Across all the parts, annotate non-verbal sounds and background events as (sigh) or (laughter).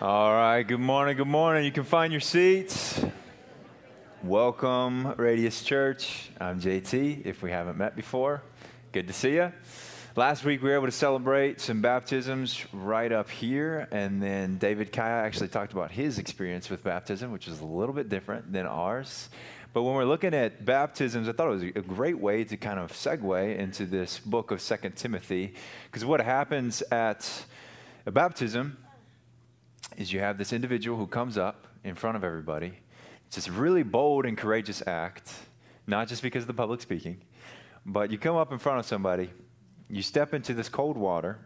All right, good morning, good morning. You can find your seats. Welcome, Radius Church. I'm JT, if we haven't met before. Good to see you. Last week we were able to celebrate some baptisms right up here, and then David Kaya actually talked about his experience with baptism, which is a little bit different than ours. But when we're looking at baptisms, I thought it was a great way to kind of segue into this book of Second Timothy, because what happens at a baptism is you have this individual who comes up in front of everybody. It's this really bold and courageous act, not just because of the public speaking, but you come up in front of somebody, you step into this cold water,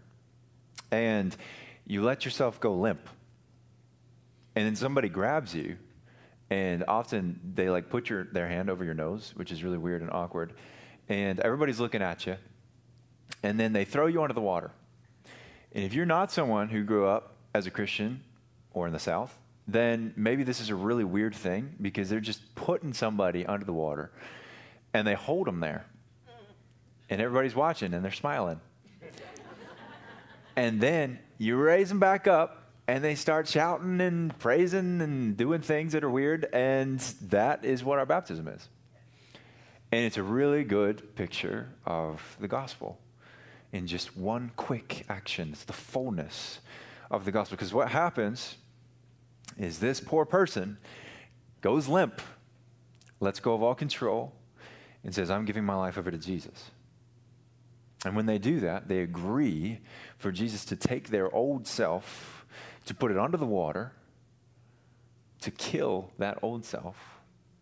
and you let yourself go limp. And then somebody grabs you and often they like put your, their hand over your nose, which is really weird and awkward. And everybody's looking at you. And then they throw you under the water. And if you're not someone who grew up as a Christian or in the South, then maybe this is a really weird thing because they're just putting somebody under the water and they hold them there. And everybody's watching and they're smiling. and then you raise them back up and they start shouting and praising and doing things that are weird, and that is what our baptism is. And it's a really good picture of the gospel in just one quick action. It's the fullness of the gospel. Because what happens is this poor person goes limp, lets go of all control, and says, I'm giving my life over to Jesus. And when they do that, they agree for Jesus to take their old self to put it under the water, to kill that old self,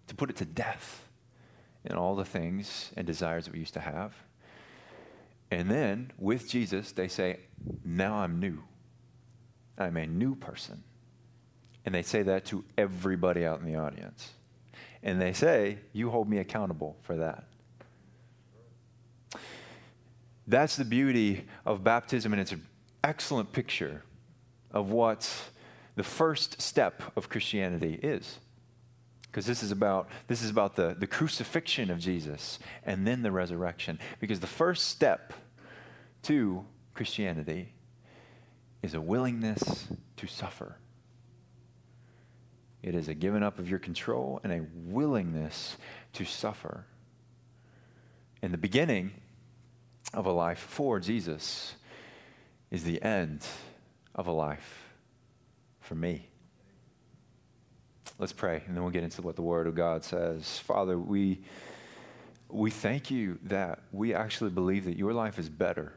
to put it to death in all the things and desires that we used to have. And then with Jesus, they say, Now I'm new. I'm a new person. And they say that to everybody out in the audience. And they say, You hold me accountable for that. That's the beauty of baptism, and it's an excellent picture of what the first step of Christianity is. Because this is about this is about the, the crucifixion of Jesus and then the resurrection. Because the first step to Christianity is a willingness to suffer. It is a giving up of your control and a willingness to suffer. In the beginning of a life for Jesus is the end of a life for me. Let's pray, and then we'll get into what the Word of God says. Father, we, we thank you that we actually believe that your life is better.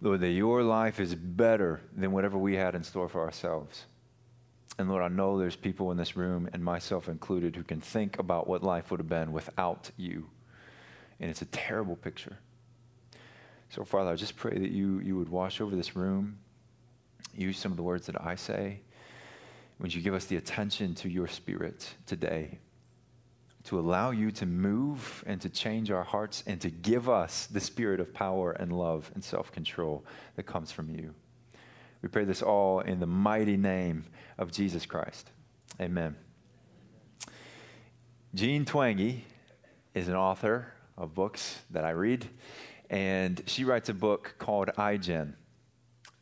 Lord, that your life is better than whatever we had in store for ourselves. And Lord, I know there's people in this room, and myself included, who can think about what life would have been without you. And it's a terrible picture. So, Father, I just pray that you, you would wash over this room, use some of the words that I say. Would you give us the attention to your spirit today to allow you to move and to change our hearts and to give us the spirit of power and love and self control that comes from you? We pray this all in the mighty name of Jesus Christ. Amen. Jean Twenge is an author of books that I read and she writes a book called iGen.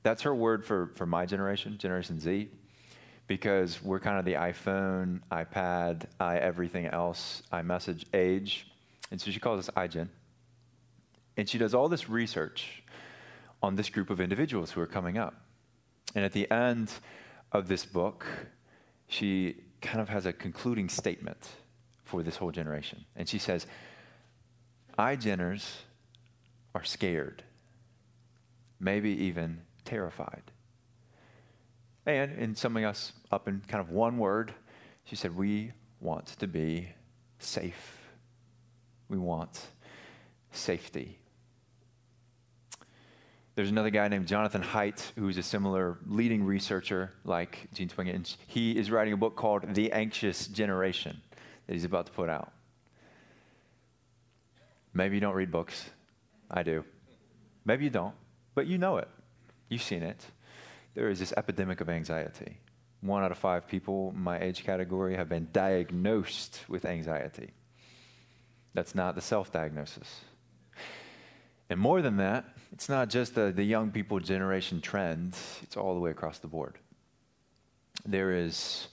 That's her word for, for my generation, Generation Z, because we're kind of the iPhone, iPad, i everything else, iMessage age. And so she calls us iGen. And she does all this research on this group of individuals who are coming up. And at the end of this book, she kind of has a concluding statement for this whole generation. And she says, iGen'ers are scared, maybe even terrified. And in summing us up in kind of one word, she said, We want to be safe. We want safety. There's another guy named Jonathan Haidt who's a similar leading researcher like Jean Twenge, and he is writing a book called The Anxious Generation that he's about to put out. Maybe you don't read books. I do. Maybe you don't, but you know it. You've seen it. There is this epidemic of anxiety. One out of five people in my age category have been diagnosed with anxiety. That's not the self diagnosis. And more than that, it's not just the, the young people generation trend, it's all the way across the board. There is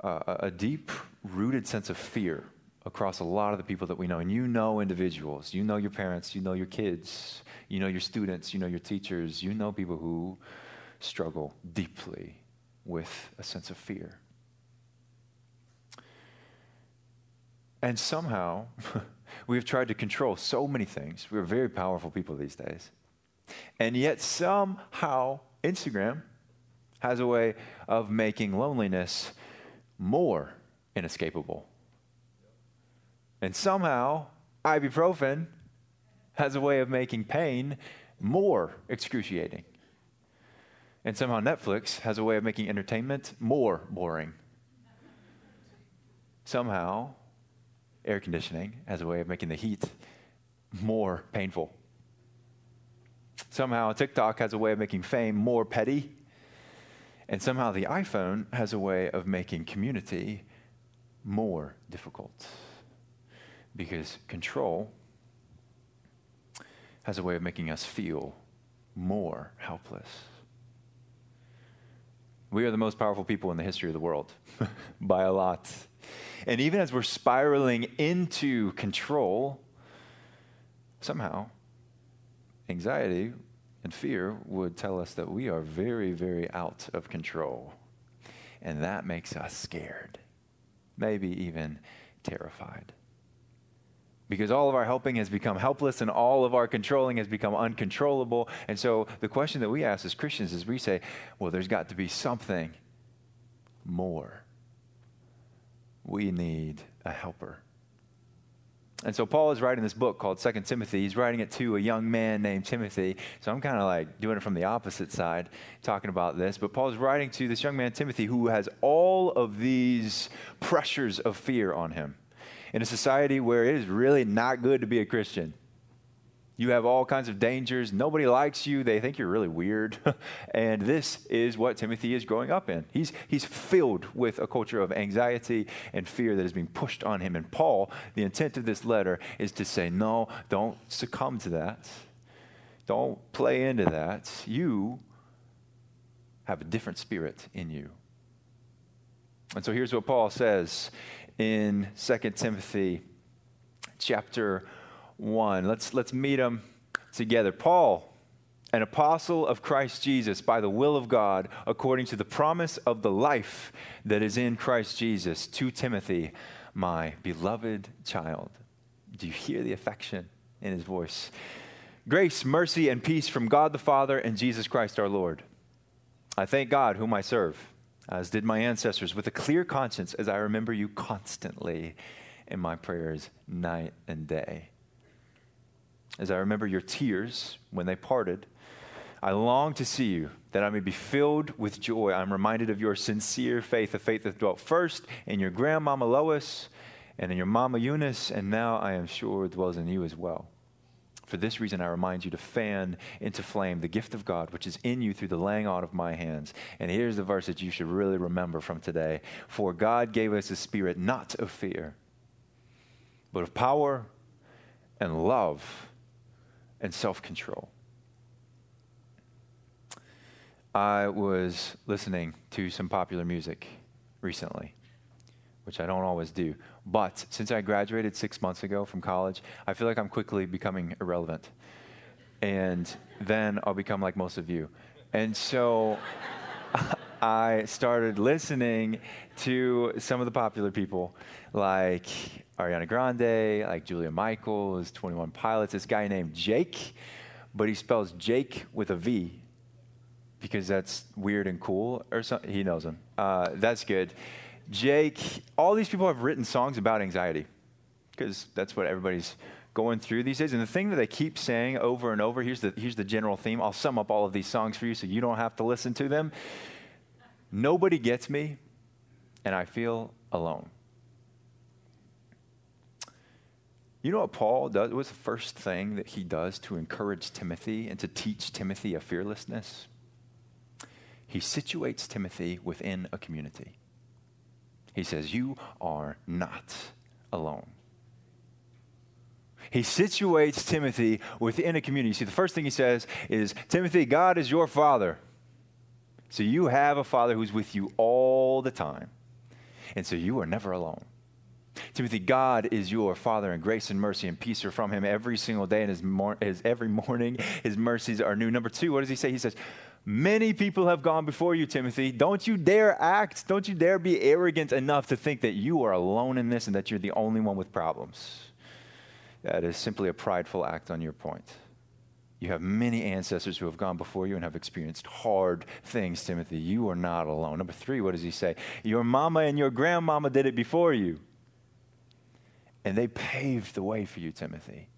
a, a deep rooted sense of fear across a lot of the people that we know. And you know individuals, you know your parents, you know your kids, you know your students, you know your teachers, you know people who struggle deeply with a sense of fear. And somehow, (laughs) we've tried to control so many things. We're very powerful people these days. And yet, somehow, Instagram has a way of making loneliness more inescapable. And somehow, ibuprofen has a way of making pain more excruciating. And somehow, Netflix has a way of making entertainment more boring. Somehow, air conditioning has a way of making the heat more painful. Somehow, TikTok has a way of making fame more petty. And somehow, the iPhone has a way of making community more difficult. Because control has a way of making us feel more helpless. We are the most powerful people in the history of the world (laughs) by a lot. And even as we're spiraling into control, somehow anxiety and fear would tell us that we are very, very out of control. And that makes us scared, maybe even terrified. Because all of our helping has become helpless and all of our controlling has become uncontrollable. And so the question that we ask as Christians is we say, well, there's got to be something more. We need a helper. And so Paul is writing this book called Second Timothy. He's writing it to a young man named Timothy. So I'm kind of like doing it from the opposite side, talking about this. But Paul's writing to this young man, Timothy, who has all of these pressures of fear on him in a society where it is really not good to be a Christian. You have all kinds of dangers. Nobody likes you. They think you're really weird. (laughs) and this is what Timothy is growing up in. He's, he's filled with a culture of anxiety and fear that is being pushed on him. And Paul, the intent of this letter is to say, no, don't succumb to that. Don't play into that. You have a different spirit in you. And so here's what Paul says in 2 Timothy chapter 1. Let's, let's meet them together. Paul, an apostle of Christ Jesus by the will of God, according to the promise of the life that is in Christ Jesus, to Timothy, my beloved child. Do you hear the affection in his voice? Grace, mercy, and peace from God the Father and Jesus Christ our Lord. I thank God, whom I serve, as did my ancestors, with a clear conscience, as I remember you constantly in my prayers night and day as I remember your tears when they parted. I long to see you, that I may be filled with joy. I'm reminded of your sincere faith, a faith that dwelt first in your grandmama Lois and in your mama Eunice, and now I am sure dwells in you as well. For this reason, I remind you to fan into flame the gift of God, which is in you through the laying on of my hands. And here's the verse that you should really remember from today For God gave us a spirit not of fear, but of power and love and self control. I was listening to some popular music recently, which I don't always do. But since I graduated six months ago from college, I feel like I'm quickly becoming irrelevant. And then I'll become like most of you. And so I started listening to some of the popular people like Ariana Grande, like Julia Michaels, 21 Pilots, this guy named Jake, but he spells Jake with a V because that's weird and cool or something. He knows him. Uh, that's good. Jake, all these people have written songs about anxiety because that's what everybody's going through these days. And the thing that they keep saying over and over here's the, here's the general theme. I'll sum up all of these songs for you so you don't have to listen to them. Nobody gets me, and I feel alone. You know what Paul does? What's the first thing that he does to encourage Timothy and to teach Timothy a fearlessness? He situates Timothy within a community. He says, You are not alone. He situates Timothy within a community. See, the first thing he says is Timothy, God is your father. So you have a father who's with you all the time. And so you are never alone. Timothy, God is your Father, and grace and mercy and peace are from Him every single day, and his, mor- his every morning His mercies are new. Number two, what does He say? He says, Many people have gone before you, Timothy. Don't you dare act, don't you dare be arrogant enough to think that you are alone in this and that you're the only one with problems. That is simply a prideful act on your point. You have many ancestors who have gone before you and have experienced hard things, Timothy. You are not alone. Number three, what does he say? Your mama and your grandmama did it before you. And they paved the way for you, Timothy.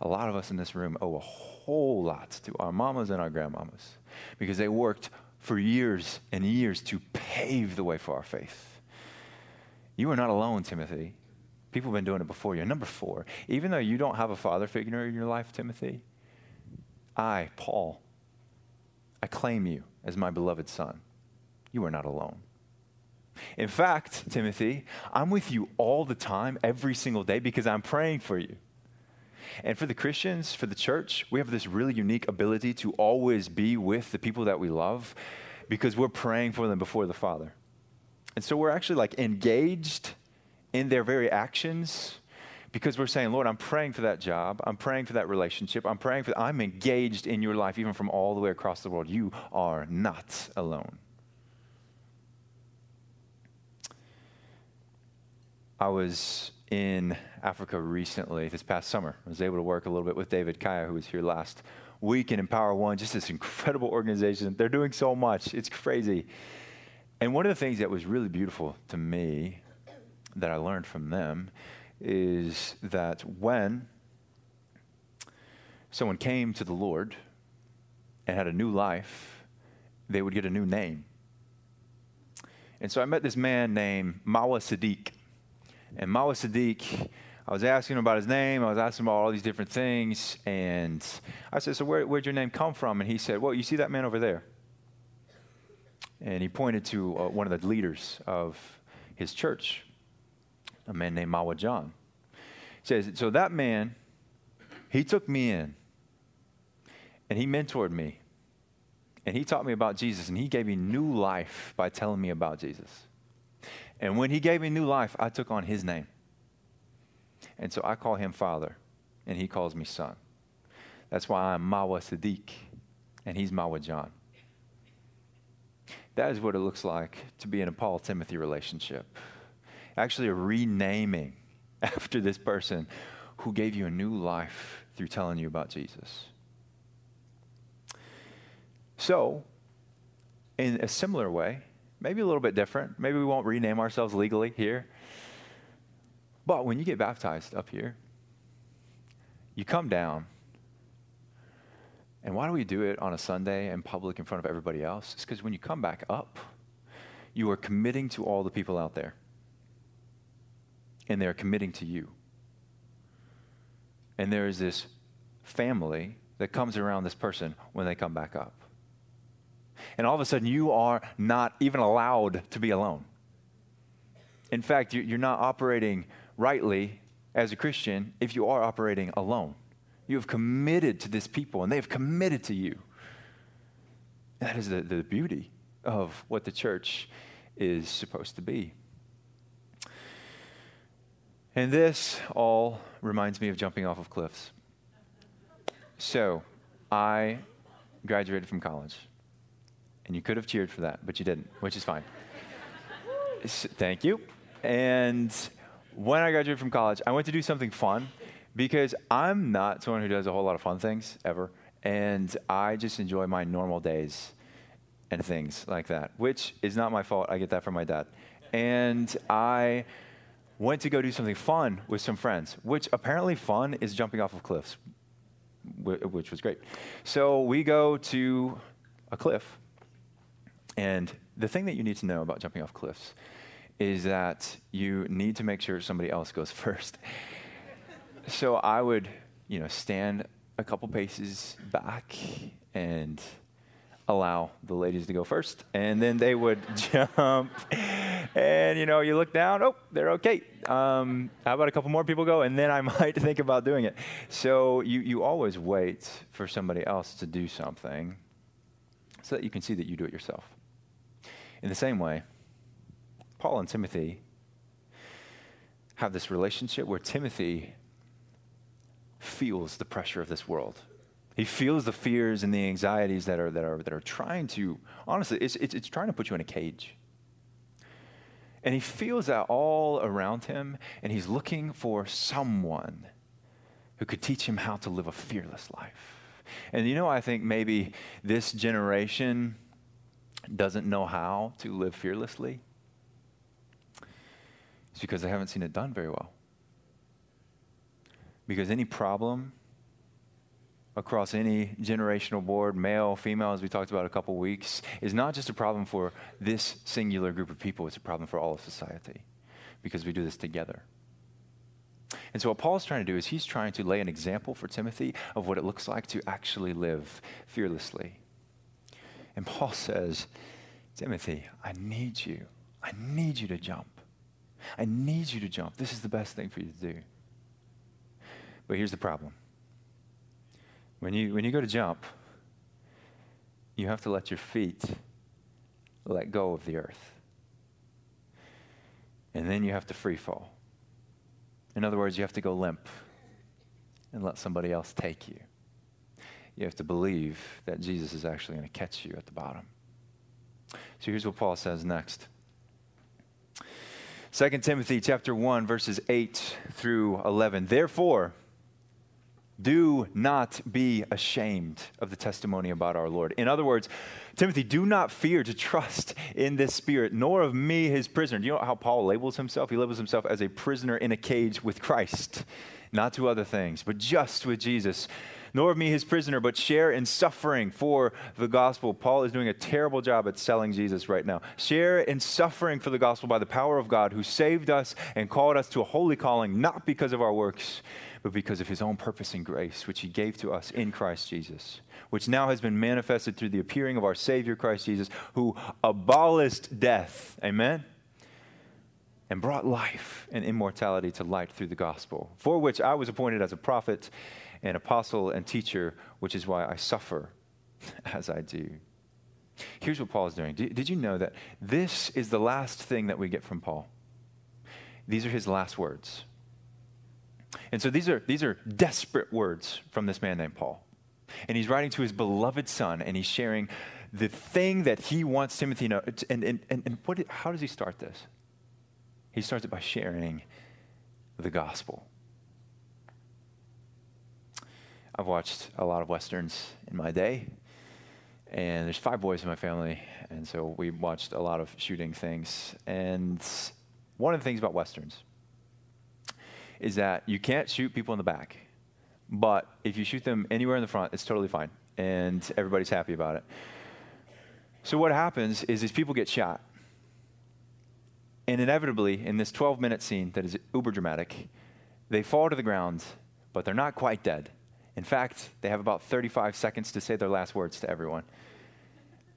A lot of us in this room owe a whole lot to our mamas and our grandmamas because they worked for years and years to pave the way for our faith. You are not alone, Timothy. People have been doing it before you. number four, even though you don't have a father figure in your life, Timothy, I, Paul, I claim you as my beloved son. You are not alone. In fact, Timothy, I'm with you all the time, every single day, because I'm praying for you. And for the Christians, for the church, we have this really unique ability to always be with the people that we love because we're praying for them before the Father. And so we're actually like engaged in their very actions because we're saying, Lord, I'm praying for that job. I'm praying for that relationship. I'm praying for, I'm engaged in your life, even from all the way across the world. You are not alone. I was in Africa recently, this past summer. I was able to work a little bit with David Kaya, who was here last week in Empower One, just this incredible organization. They're doing so much, it's crazy. And one of the things that was really beautiful to me that I learned from them is that when someone came to the Lord and had a new life, they would get a new name. And so I met this man named Mawa Sadiq. And Mawa Sadiq, I was asking him about his name. I was asking him about all these different things. And I said, So where, where'd your name come from? And he said, Well, you see that man over there? And he pointed to uh, one of the leaders of his church, a man named Mawa John. Says, So that man, he took me in and he mentored me. And he taught me about Jesus and he gave me new life by telling me about Jesus. And when he gave me new life, I took on his name. And so I call him Father, and he calls me Son. That's why I'm Mawa Sadiq, and he's Mawa John. That is what it looks like to be in a Paul Timothy relationship. Actually, a renaming (laughs) after this person who gave you a new life through telling you about Jesus. So, in a similar way, maybe a little bit different. Maybe we won't rename ourselves legally here. But when you get baptized up here, you come down. And why do we do it on a Sunday in public in front of everybody else? It's because when you come back up, you are committing to all the people out there. And they're committing to you. And there is this family that comes around this person when they come back up. And all of a sudden, you are not even allowed to be alone. In fact, you're not operating rightly as a Christian if you are operating alone. You have committed to this people, and they have committed to you. That is the, the beauty of what the church is supposed to be. And this all reminds me of jumping off of cliffs. So, I graduated from college. And you could have cheered for that, but you didn't, which is fine. Thank you. And when I graduated from college, I went to do something fun because I'm not someone who does a whole lot of fun things ever. And I just enjoy my normal days and things like that, which is not my fault. I get that from my dad. And I went to go do something fun with some friends, which apparently fun is jumping off of cliffs, which was great. So we go to a cliff and the thing that you need to know about jumping off cliffs is that you need to make sure somebody else goes (laughs) first. so I would, you know, stand a couple paces back and allow the ladies to go first, and then they would (laughs) jump, and you know, you look down, oh, they're okay. Um, how about a couple more people go, and then I (laughs) might think about doing it. So you you always wait for somebody else to do something, so that you can see that you do it yourself. In the same way, Paul and Timothy have this relationship where Timothy feels the pressure of this world. He feels the fears and the anxieties that are, that are, that are trying to, honestly, it's, it's, it's trying to put you in a cage. And he feels that all around him, and he's looking for someone who could teach him how to live a fearless life. And you know, I think maybe this generation doesn't know how to live fearlessly. It's because they haven't seen it done very well. Because any problem across any generational board, male, female, as we talked about a couple weeks, is not just a problem for this singular group of people, it's a problem for all of society because we do this together. And so, what Paul's trying to do is he's trying to lay an example for Timothy of what it looks like to actually live fearlessly. And Paul says, Timothy, I need you. I need you to jump. I need you to jump. This is the best thing for you to do. But here's the problem when you, when you go to jump, you have to let your feet let go of the earth. And then you have to free fall. In other words, you have to go limp and let somebody else take you. You have to believe that Jesus is actually going to catch you at the bottom. So here's what Paul says next. 2 Timothy chapter 1 verses 8 through 11. Therefore, do not be ashamed of the testimony about our Lord. In other words, Timothy, do not fear to trust in this spirit, nor of me, his prisoner. Do you know how Paul labels himself? He labels himself as a prisoner in a cage with Christ, not to other things, but just with Jesus. Nor of me, his prisoner, but share in suffering for the gospel. Paul is doing a terrible job at selling Jesus right now. Share in suffering for the gospel by the power of God who saved us and called us to a holy calling, not because of our works but because of his own purpose and grace, which he gave to us in Christ Jesus, which now has been manifested through the appearing of our Savior, Christ Jesus, who abolished death. Amen? And brought life and immortality to light through the gospel, for which I was appointed as a prophet and apostle and teacher, which is why I suffer (laughs) as I do. Here's what Paul is doing. Did you know that this is the last thing that we get from Paul? These are his last words. And so these are, these are desperate words from this man named Paul. And he's writing to his beloved son, and he's sharing the thing that he wants Timothy to know. And, and, and, and what, how does he start this? He starts it by sharing the gospel. I've watched a lot of Westerns in my day, and there's five boys in my family, and so we watched a lot of shooting things. And one of the things about Westerns is that you can't shoot people in the back. But if you shoot them anywhere in the front, it's totally fine. And everybody's happy about it. So what happens is these people get shot. And inevitably, in this 12 minute scene that is uber dramatic, they fall to the ground, but they're not quite dead. In fact, they have about 35 seconds to say their last words to everyone.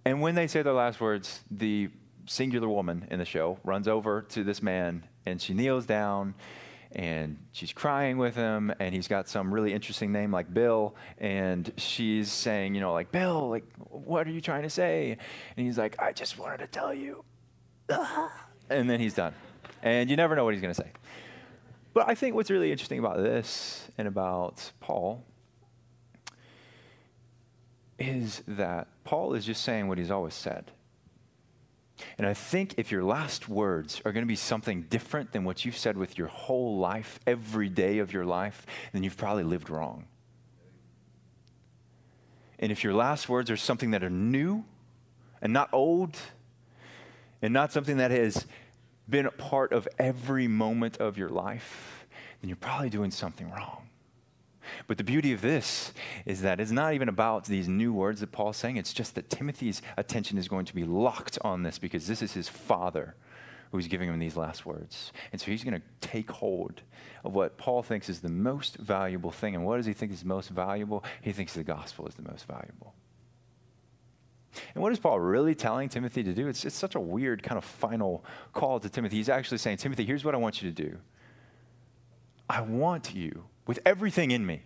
And when they say their last words, the singular woman in the show runs over to this man and she kneels down and she's crying with him and he's got some really interesting name like bill and she's saying you know like bill like what are you trying to say? And he's like i just wanted to tell you. (laughs) And then he's done. And you never know what he's going to say. But i think what's really interesting about this and about paul is that paul is just saying what he's always said and I think if your last words are going to be something different than what you've said with your whole life, every day of your life, then you've probably lived wrong. And if your last words are something that are new and not old, and not something that has been a part of every moment of your life, then you're probably doing something wrong. But the beauty of this is that it's not even about these new words that Paul's saying. It's just that Timothy's attention is going to be locked on this because this is his father who's giving him these last words. And so he's going to take hold of what Paul thinks is the most valuable thing. And what does he think is most valuable? He thinks the gospel is the most valuable. And what is Paul really telling Timothy to do? It's, it's such a weird kind of final call to Timothy. He's actually saying, Timothy, here's what I want you to do. I want you, with everything in me,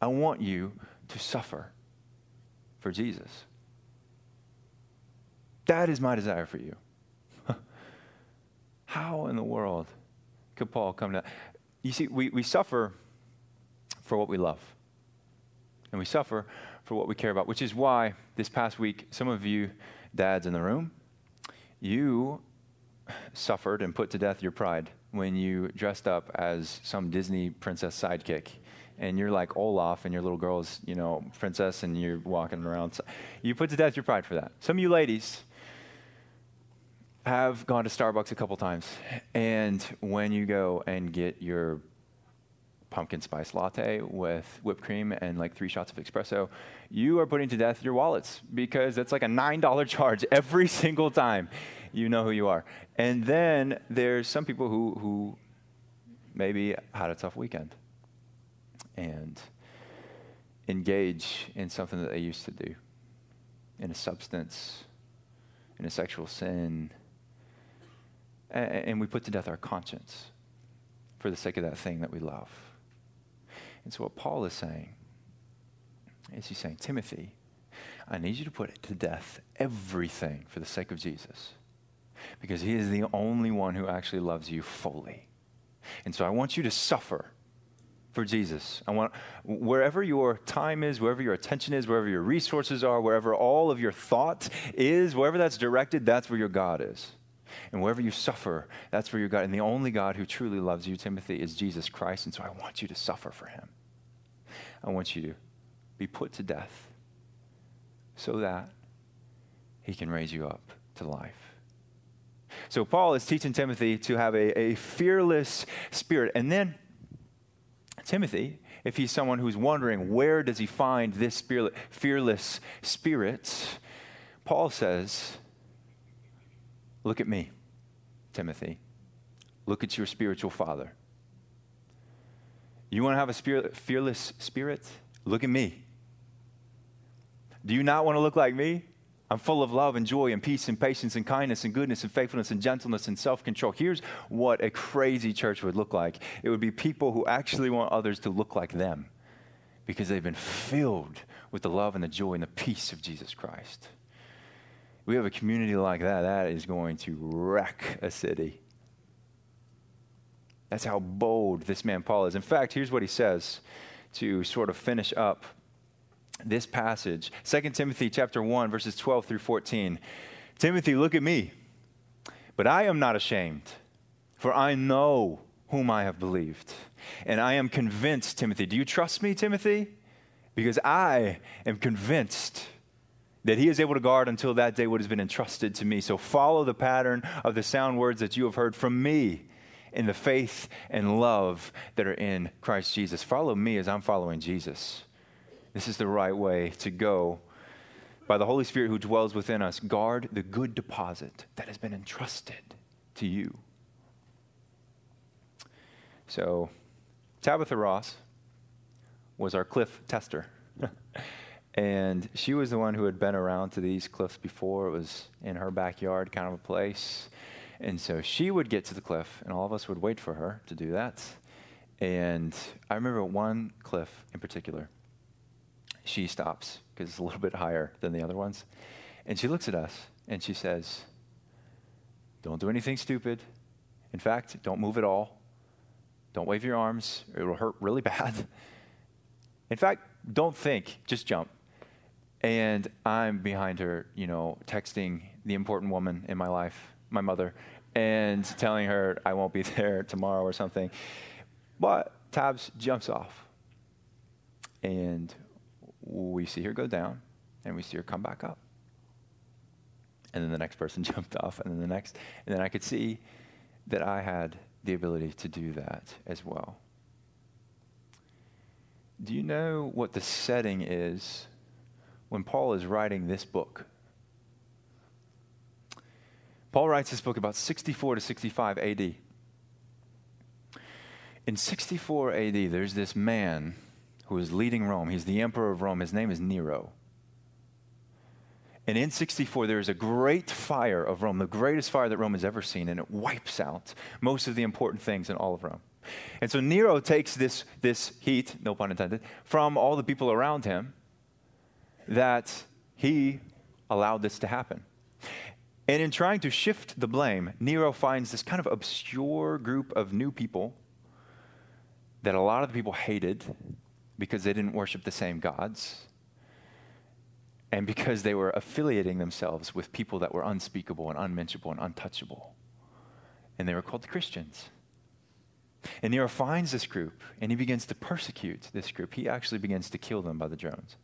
I want you to suffer for Jesus. That is my desire for you. (laughs) How in the world could Paul come to? You see, we, we suffer for what we love. And we suffer for what we care about, which is why this past week, some of you dads in the room, you suffered and put to death your pride when you dressed up as some Disney princess sidekick. And you're like Olaf, and your little girl's, you know, princess, and you're walking around. You put to death your pride for that. Some of you ladies have gone to Starbucks a couple times, and when you go and get your pumpkin spice latte with whipped cream and like three shots of espresso, you are putting to death your wallets because it's like a $9 (laughs) charge every single time you know who you are. And then there's some people who, who maybe had a tough weekend and engage in something that they used to do in a substance, in a sexual sin. And we put to death our conscience for the sake of that thing that we love. And so, what Paul is saying is he's saying, Timothy, I need you to put to death everything for the sake of Jesus because he is the only one who actually loves you fully. And so, I want you to suffer for Jesus. I want wherever your time is, wherever your attention is, wherever your resources are, wherever all of your thought is, wherever that's directed, that's where your God is. And wherever you suffer, that's where your God. And the only God who truly loves you, Timothy, is Jesus Christ. And so I want you to suffer for him. I want you to be put to death so that he can raise you up to life. So Paul is teaching Timothy to have a, a fearless spirit. And then Timothy, if he's someone who's wondering where does he find this fearless spirit, Paul says, look at me, Timothy. Look at your spiritual father. You want to have a spirit, fearless spirit? Look at me. Do you not want to look like me? I'm full of love and joy and peace and patience and kindness and goodness and faithfulness and gentleness and self control. Here's what a crazy church would look like it would be people who actually want others to look like them because they've been filled with the love and the joy and the peace of Jesus Christ. We have a community like that, that is going to wreck a city. That's how bold this man Paul is. In fact, here's what he says to sort of finish up this passage 2 timothy chapter 1 verses 12 through 14 timothy look at me. But i am not ashamed for i know whom i have believed. And i am convinced timothy do you trust me timothy? Because i am convinced that he is able to guard until that day what has been entrusted to me. So follow the pattern of the sound words that you have heard from me in the faith and love that are in Christ Jesus. Follow me as I'm following Jesus. This is the right way to go. By the Holy Spirit who dwells within us, guard the good deposit that has been entrusted to you. So, Tabitha Ross was our cliff tester. (laughs) and she was the one who had been around to these cliffs before. It was in her backyard, kind of a place. And so she would get to the cliff, and all of us would wait for her to do that. And I remember one cliff in particular. She stops because it's a little bit higher than the other ones. And she looks at us and she says, Don't do anything stupid. In fact, don't move at all. Don't wave your arms, it will hurt really bad. (laughs) In fact, don't think, just jump. And I'm behind her, you know, texting the important woman in my life my mother and telling her I won't be (laughs) there tomorrow or something. But Tabs jumps off. And we see her go down and we see her come back up. And then the next person (laughs) jumped off, and then the next. And then I could see that I had the ability to do that as well. Do you know what the setting is when Paul is writing this book? Paul writes this book about 64 to 65 AD. In 64 AD, there's this man who is leading Rome. He's the emperor of Rome. His name is Nero. And in 64, there is a great fire of Rome, the greatest fire that Rome has ever seen, and it wipes out most of the important things in all of Rome. And so Nero takes this, this heat, no pun intended, from all the people around him that he allowed this to happen. And in trying to shift the blame, Nero finds this kind of obscure group of new people that a lot of the people hated because they didn't worship the same gods and because they were affiliating themselves with people that were unspeakable and unmentionable and untouchable. And they were called the Christians. And Nero finds this group and he begins to persecute this group. He actually begins to kill them by the drones.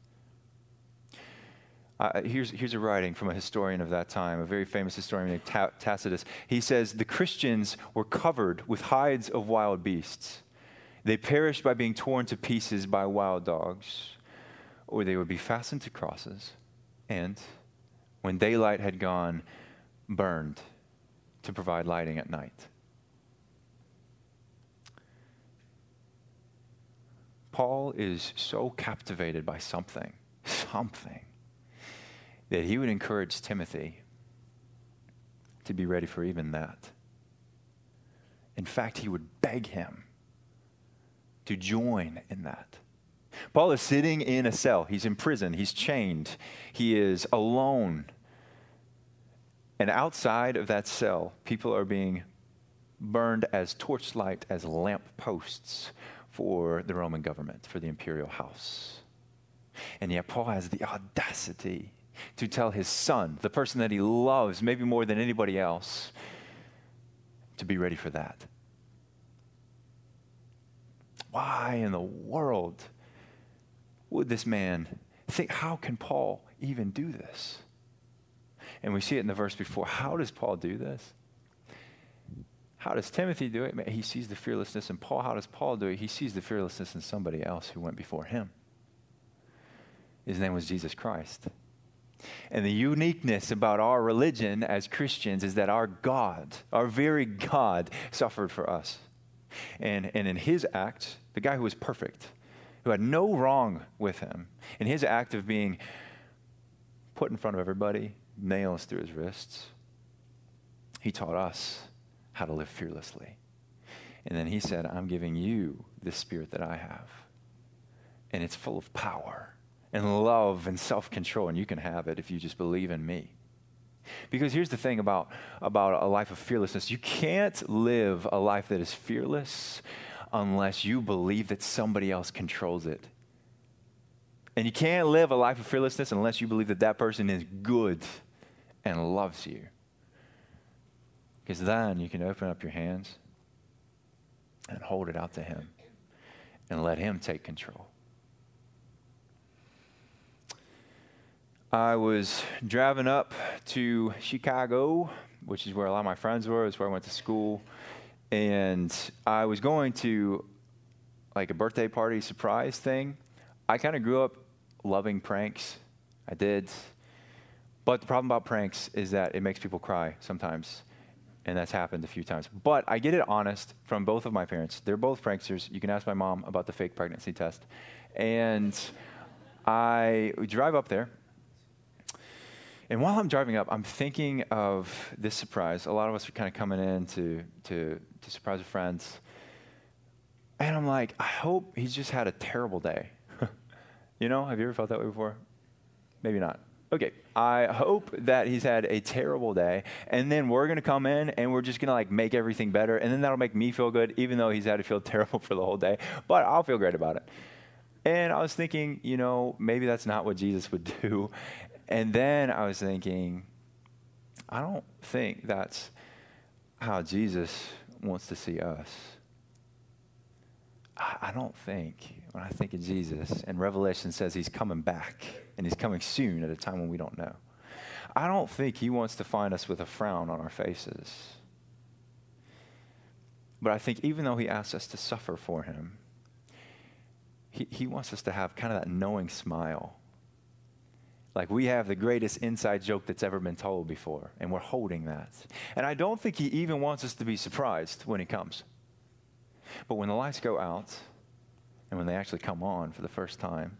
Uh, here's, here's a writing from a historian of that time, a very famous historian named Tacitus. He says, The Christians were covered with hides of wild beasts. They perished by being torn to pieces by wild dogs or they would be fastened to crosses and, when daylight had gone, burned to provide lighting at night. Paul is so captivated by something, something, that he would encourage Timothy to be ready for even that. In fact, he would beg him to join in that. Paul is sitting in a cell. He's in prison. He's chained. He is alone. And outside of that cell, people are being burned as torchlight, as lamp posts for the Roman government, for the imperial house. And yet, Paul has the audacity to tell his son, the person that he loves, maybe more than anybody else, to be ready for that. Why in the world would this man think, how can Paul even do this? And we see it in the verse before. How does Paul do this? How does Timothy do it? He sees the fearlessness in Paul. How does Paul do it? He sees the fearlessness in somebody else who went before him. His name was Jesus Christ. And the uniqueness about our religion as Christians is that our God, our very God, suffered for us. And, and in his act, the guy who was perfect, who had no wrong with him, in his act of being put in front of everybody, nails through his wrists, he taught us how to live fearlessly. And then he said, I'm giving you the spirit that I have. And it's full of power and love and self control, and you can have it if you just believe in me. Because here's the thing about, about a life of fearlessness you can't live a life that is fearless unless you believe that somebody else controls it. And you can't live a life of fearlessness unless you believe that that person is good and loves you. Because then you can open up your hands and hold it out to Him and let Him take control. I was driving up to Chicago, which is where a lot of my friends were. It's where I went to school and I was going to like a birthday party surprise thing. I kind of grew up loving pranks. I did. But the problem about pranks is that it makes people cry sometimes. And that's happened a few times. But I get it honest from both of my parents. They're both pranksters. You can ask my mom about the fake pregnancy test. And I drive up there and while I'm driving up, I'm thinking of this surprise. A lot of us are kind of coming in to, to, to surprise a friend. And I'm like, I hope he's just had a terrible day. (laughs) you know, have you ever felt that way before? Maybe not. Okay, I hope that he's had a terrible day, and then we're gonna come in and we're just gonna like make everything better, and then that'll make me feel good, even though he's had to feel (laughs) terrible for the whole day. But I'll feel great about it. And I was thinking, you know, maybe that's not what Jesus would (laughs) do. And then I was thinking, I don't think that's how Jesus wants to see us. I don't think, when I think of Jesus, and Revelation says he's coming back and he's coming soon at a time when we don't know, I don't think he wants to find us with a frown on our faces. But I think even though he asks us to suffer for him, he, he wants us to have kind of that knowing smile like we have the greatest inside joke that's ever been told before, and we're holding that. And I don't think he even wants us to be surprised when he comes. But when the lights go out, and when they actually come on for the first time,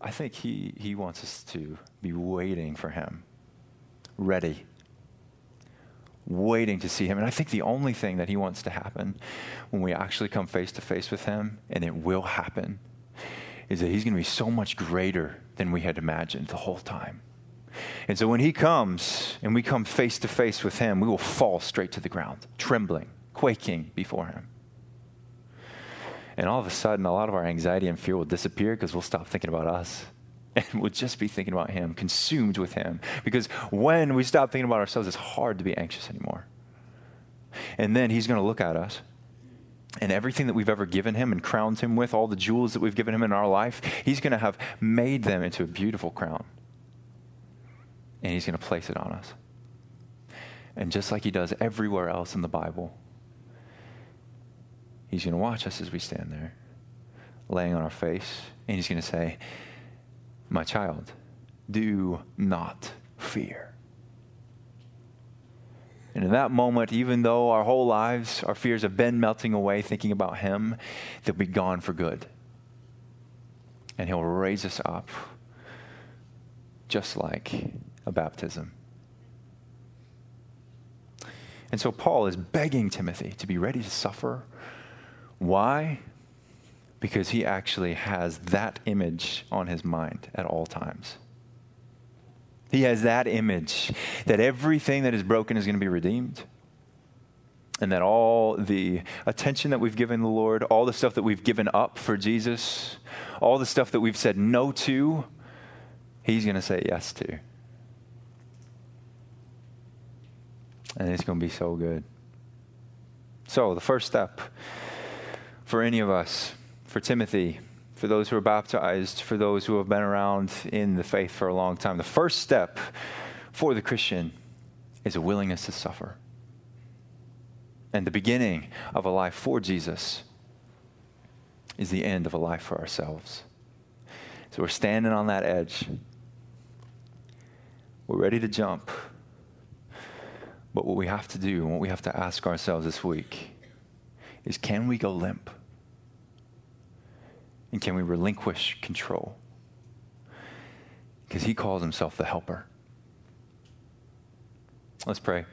I think he, he wants us to be waiting for him, ready, waiting to see him. And I think the only thing that he wants to happen when we actually come face to face with him, and it will happen, is that he's going to be so much greater than we had imagined the whole time. And so when he comes and we come face to face with him, we will fall straight to the ground, trembling, quaking before him. And all of a sudden, a lot of our anxiety and fear will disappear because we'll stop thinking about us. (laughs) And we'll just be thinking about Him, consumed with Him. Because when we stop thinking about ourselves, it's hard to be anxious anymore. And then He's going to look at us. And everything that we've ever given him and crowned him with, all the jewels that we've given him in our life, he's going to have made them into a beautiful crown. And he's going to place it on us. And just like he does everywhere else in the Bible, He's going to watch us as we stand there, laying on our face, and He's going to say, My child, do not fear. And in that moment, even though our whole lives, our fears have been melting away thinking about Him, they'll be gone for good. And He'll raise us up just like a baptism. And so Paul is begging Timothy to be ready to suffer why? Because he actually has that image on his mind at all times. He has that image that everything that is broken is going to be redeemed. And that all the attention that we've given the Lord, all the stuff that we've given up for Jesus, all the stuff that we've said no to, He's going to say yes to. And it's going to be so good. So, the first step for any of us, for Timothy, for those who are baptized, for those who have been around in the faith for a long time. The first step for the Christian is a willingness to suffer. And the beginning of a life for Jesus is the end of a life for ourselves. So we're standing on that edge. We're ready to jump. But what we have to do and what we have to ask ourselves this week is can we go limp? And can we relinquish control? Because he calls himself the helper. Let's pray.